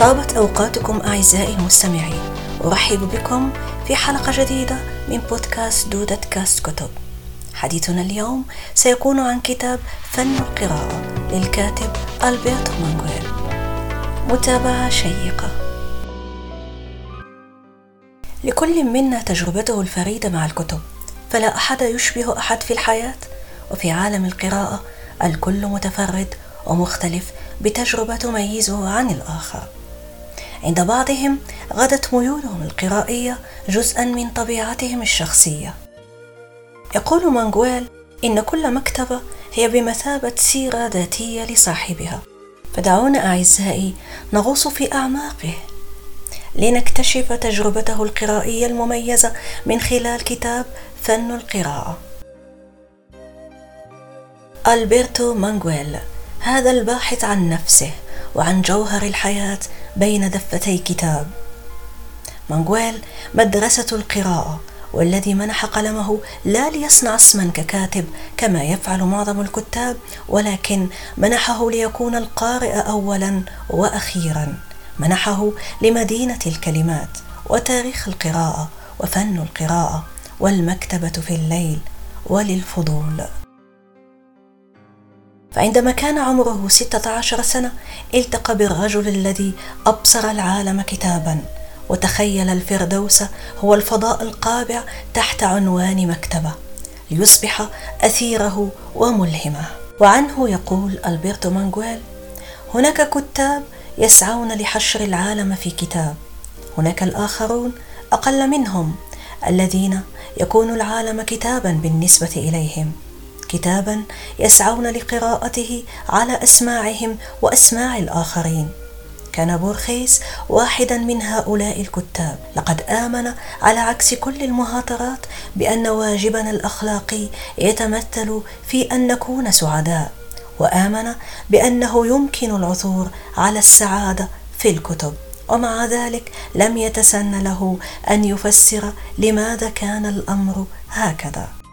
طابت أوقاتكم أعزائي المستمعين. أرحب بكم في حلقة جديدة من بودكاست دودة كاست كتب. حديثنا اليوم سيكون عن كتاب فن القراءة للكاتب ألبرتو مانغويل متابعة شيقة. لكل منا تجربته الفريدة مع الكتب فلا أحد يشبه أحد في الحياة. وفي عالم القراءة الكل متفرد ومختلف بتجربة تميزه عن الآخر. عند بعضهم غدت ميولهم القرائية جزءا من طبيعتهم الشخصية. يقول مانغويل إن كل مكتبة هي بمثابة سيرة ذاتية لصاحبها. فدعونا أعزائي نغوص في أعماقه لنكتشف تجربته القرائية المميزة من خلال كتاب فن القراءة. ألبرتو مانغويل هذا الباحث عن نفسه وعن جوهر الحياة بين دفتي كتاب. مانغويل مدرسة القراءة والذي منح قلمه لا ليصنع اسما ككاتب كما يفعل معظم الكتاب ولكن منحه ليكون القارئ اولا وأخيرا. منحه لمدينة الكلمات وتاريخ القراءة وفن القراءة والمكتبة في الليل وللفضول. فعندما كان عمره ستة عشر سنة التقى بالرجل الذي أبصر العالم كتابا وتخيل الفردوس هو الفضاء القابع تحت عنوان مكتبة ليصبح أثيره وملهمه. وعنه يقول ألبرتو مانغويل هناك كتاب يسعون لحشر العالم في كتاب هناك الآخرون أقل منهم الذين يكون العالم كتابا بالنسبة إليهم. كتابا يسعون لقراءته على أسماعهم وأسماع الآخرين. كان بورخيس واحدا من هؤلاء الكتاب. لقد آمن على عكس كل المهاترات بأن واجبنا الأخلاقي يتمثل في أن نكون سعداء وآمن بأنه يمكن العثور على السعادة في الكتب ومع ذلك لم يتسن له أن يفسر لماذا كان الأمر هكذا.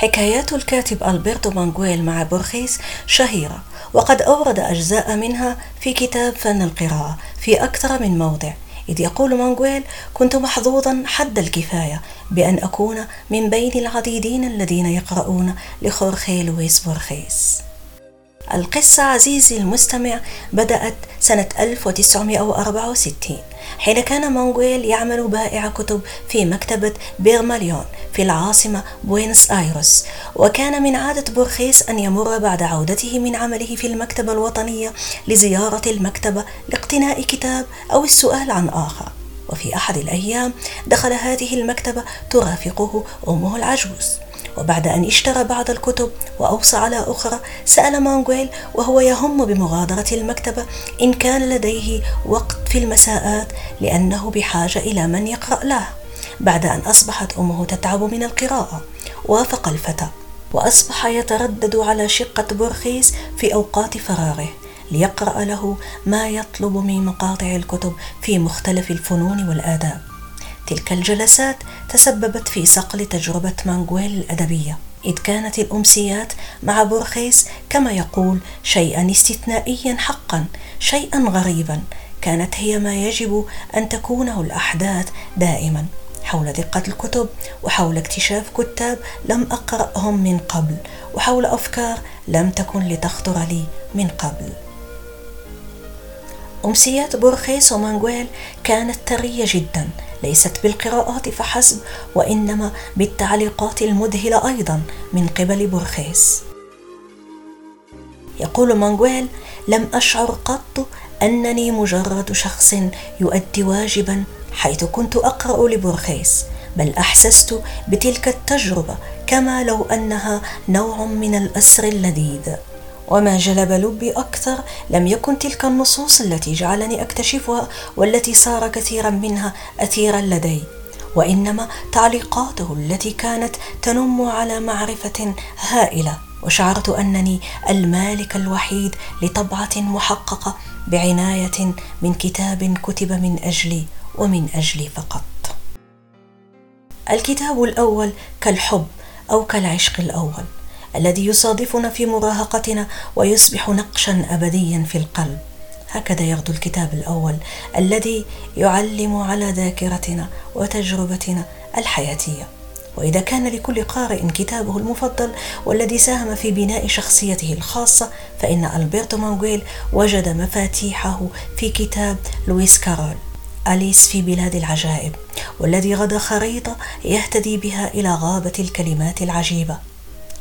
حكايات الكاتب ألبرتو مانغويل مع بورخيس شهيرة وقد أورد أجزاء منها في كتاب فن القراءة في أكثر من موضع إذ يقول مانغويل كنت محظوظا حد الكفاية بأن أكون من بين العديدين الذين يقرؤون لخورخي لويس بورخيس. القصة عزيزي المستمع بدأت سنة 1964 حين كان مانغويل يعمل بائع كتب في مكتبة بيجماليون في العاصمة بوينس آيرس وكان من عادة بورخيس أن يمر بعد عودته من عمله في المكتبة الوطنية لزيارة المكتبة لاقتناء كتاب أو السؤال عن آخر. وفي أحد الأيام دخل هذه المكتبة ترافقه أمه العجوز. وبعد أن اشترى بعض الكتب وأوصى على أخرى سأل مانغويل وهو يهم بمغادرة المكتبة إن كان لديه وقت في المساءات لأنه بحاجة إلى من يقرأ له. بعد أن أصبحت أمه تتعب من القراءة وافق الفتى وأصبح يتردد على شقة بورخيس في أوقات فراغه ليقرأ له ما يطلب من مقاطع الكتب في مختلف الفنون والآداب. تلك الجلسات تسببت في صقل تجربة مانغويل الأدبية. إذ كانت الأمسيات مع بورخيس كما يقول شيئا استثنائيا حقا شيئا غريبا. كانت هي ما يجب أن تكونه الأحداث دائما. حول دقة الكتب وحول اكتشاف كتاب لم أقرأهم من قبل وحول أفكار لم تكن لتخطر لي من قبل. أمسيات بورخيس ومانغويل كانت ثرية جدا ليست بالقراءات فحسب وإنما بالتعليقات المذهلة أيضا من قبل بورخيس يقول مانغويل لم أشعر قط أنني مجرد شخص يؤدي واجبا حيث كنت أقرأ لبورخيس بل أحسست بتلك التجربة كما لو أنها نوع من الأسر اللذيذ. وما جلب لبي أكثر لم يكن تلك النصوص التي جعلني أكتشفها والتي صار كثيرا منها أثيرا لدي وإنما تعليقاته التي كانت تنم على معرفة هائلة. وشعرت أنني المالك الوحيد لطبعة محققة بعناية من كتاب كتب من أجلي ومن أجلي فقط. الكتاب الأول كالحب أو كالعشق الأول. الذي يصادفنا في مراهقتنا ويصبح نقشا ابديا في القلب. هكذا يغدو الكتاب الأول الذي يعلم على ذاكرتنا وتجربتنا الحياتية. وإذا كان لكل قارئ كتابه المفضل والذي ساهم في بناء شخصيته الخاصة فإن ألبرتو مانغويل وجد مفاتيحه في كتاب لويس كارول أليس في بلاد العجائب والذي غدا خريطة يهتدي بها إلى غابة الكلمات العجيبة.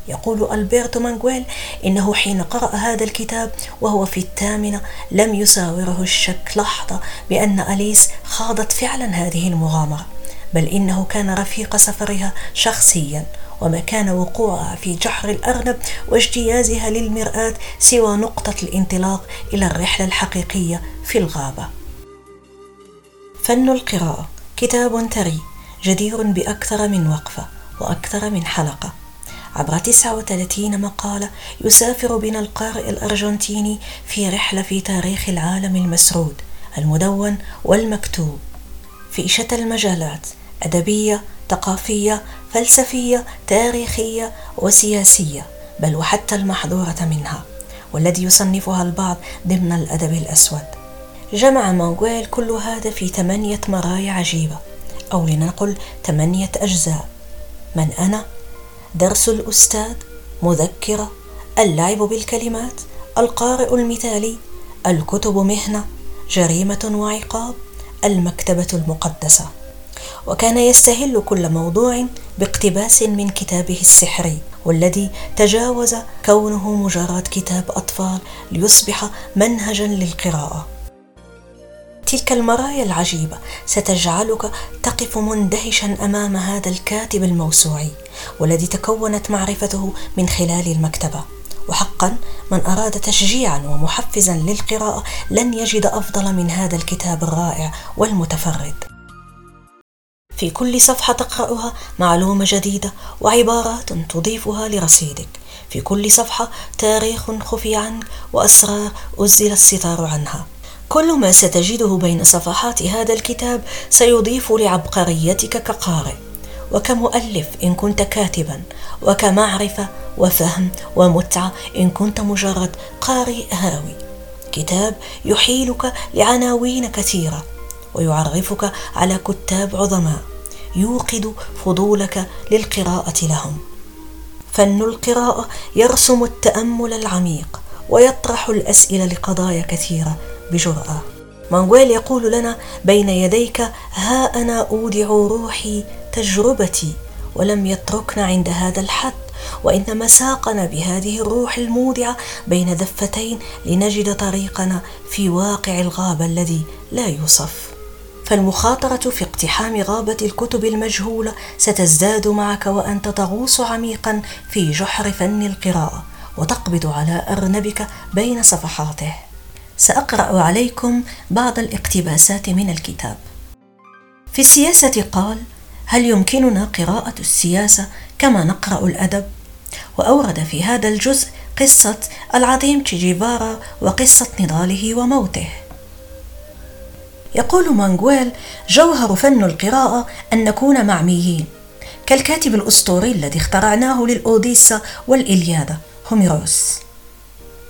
يقول ألبرتو مانغويل إنه حين قرأ هذا الكتاب وهو في الثامنة لم يساوره الشك لحظة بأن أليس خاضت فعلا هذه المغامرة بل إنه كان رفيق سفرها شخصيا وما كان وقوعها في جحر الأرنب واجتيازها للمرآة سوى نقطة الانطلاق إلى الرحلة الحقيقية في الغابة. فن القراءة كتاب ثري جدير بأكثر من وقفة وأكثر من حلقة. عبر 39 مقالة يسافر بنا القارئ الأرجنتيني في رحلة في تاريخ العالم المسرود المدون والمكتوب. في شتى المجالات أدبية ثقافية فلسفية تاريخية وسياسية بل وحتى المحظورة منها والذي يصنفها البعض ضمن الأدب الأسود. جمع مانغويل كل هذا في ثمانية مرايا عجيبة أو لنقل ثمانية أجزاء. من أنا؟ درس الأستاذ مذكرة اللعب بالكلمات القارئ المثالي الكتب مهنة جريمة وعقاب المكتبة المقدسة. وكان يستهل كل موضوع باقتباس من كتابه السحري والذي تجاوز كونه مجرد كتاب أطفال ليصبح منهجا للقراءة. تلك المرايا العجيبة. ستجعلك تقف مندهشا أمام هذا الكاتب الموسوعي والذي تكونت معرفته من خلال المكتبة. وحقا من أراد تشجيعا ومحفزا للقراءة لن يجد أفضل من هذا الكتاب الرائع والمتفرد. في كل صفحة تقرأها معلومة جديدة وعبارات تضيفها لرصيدك. في كل صفحة تاريخ خفي عنك وأسرار أزل الستار عنها. كل ما ستجده بين صفحات هذا الكتاب سيضيف لعبقريتك كقارئ. وكمؤلف إن كنت كاتبا وكمعرفة وفهم ومتعة إن كنت مجرد قارئ هاوي. كتاب يحيلك لعناوين كثيرة ويعرفك على كتاب عظماء يوقد فضولك للقراءة لهم. فن القراءة يرسم التأمل العميق ويطرح الأسئلة لقضايا كثيرة بجراه مانويل يقول لنا بين يديك ها أنا أودع روحي تجربتي ولم يتركنا عند هذا الحد وانما ساقنا بهذه الروح المودعة بين دفتين لنجد طريقنا في واقع الغابه الذي لا يوصف. فالمخاطرة في اقتحام غابة الكتب المجهولة ستزداد معك وأنت تغوص عميقا في جحر فن القراءة وتقبض على أرنبك بين صفحاته. سأقرأ عليكم بعض الاقتباسات من الكتاب. في السياسة قال هل يمكننا قراءة السياسة كما نقرأ الأدب؟ وأورد في هذا الجزء قصة العظيم تشيجيفارا وقصة نضاله وموته. يقول مانغويل جوهر فن القراءة أن نكون معميين. كالكاتب الأسطوري الذي اخترعناه للأوديسا والإلياذة هوميروس.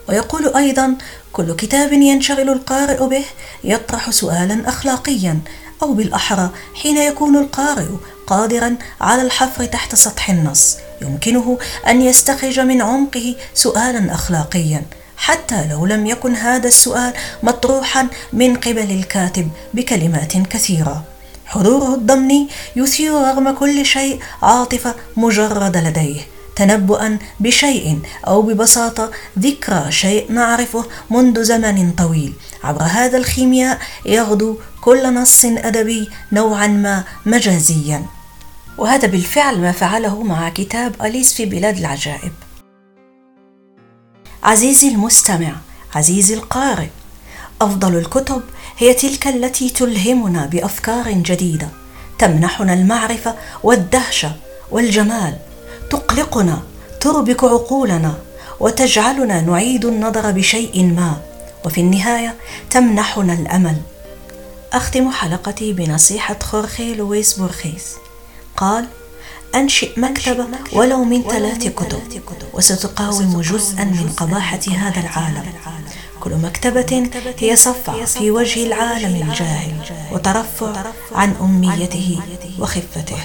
ويقول أيضا كل كتاب ينشغل القارئ به يطرح سؤالا أخلاقيا أو بالأحرى حين يكون القارئ قادرا على الحفر تحت سطح النص. يمكنه أن يستخرج من عمقه سؤالا أخلاقيا حتى لو لم يكن هذا السؤال مطروحا من قبل الكاتب بكلمات كثيرة. حضوره الضمني يثير رغم كل شيء عاطفة مجرده لديه. تنبؤا بشيء أو ببساطة ذكرى شيء نعرفه منذ زمن طويل. عبر هذا الخيمياء يغدو كل نص أدبي نوعا ما مجازيا. وهذا بالفعل ما فعله مع كتاب أليس في بلاد العجائب. عزيزي المستمع عزيزي القارئ أفضل الكتب هي تلك التي تلهمنا بأفكار جديدة تمنحنا المعرفة والدهشة والجمال. تقلقنا تربك عقولنا وتجعلنا نعيد النظر بشيء ما. وفي النهاية تمنحنا الأمل. أختم حلقتي بنصيحة خورخي لويس بورخيس. قال أنشئ مكتبة ولو من ثلاث كتب وستقاوم جزءا من قباحة هذا العالم. كل مكتبة هي صفعة في وجه العالم الجاهل وترفع عن أميته وخفته.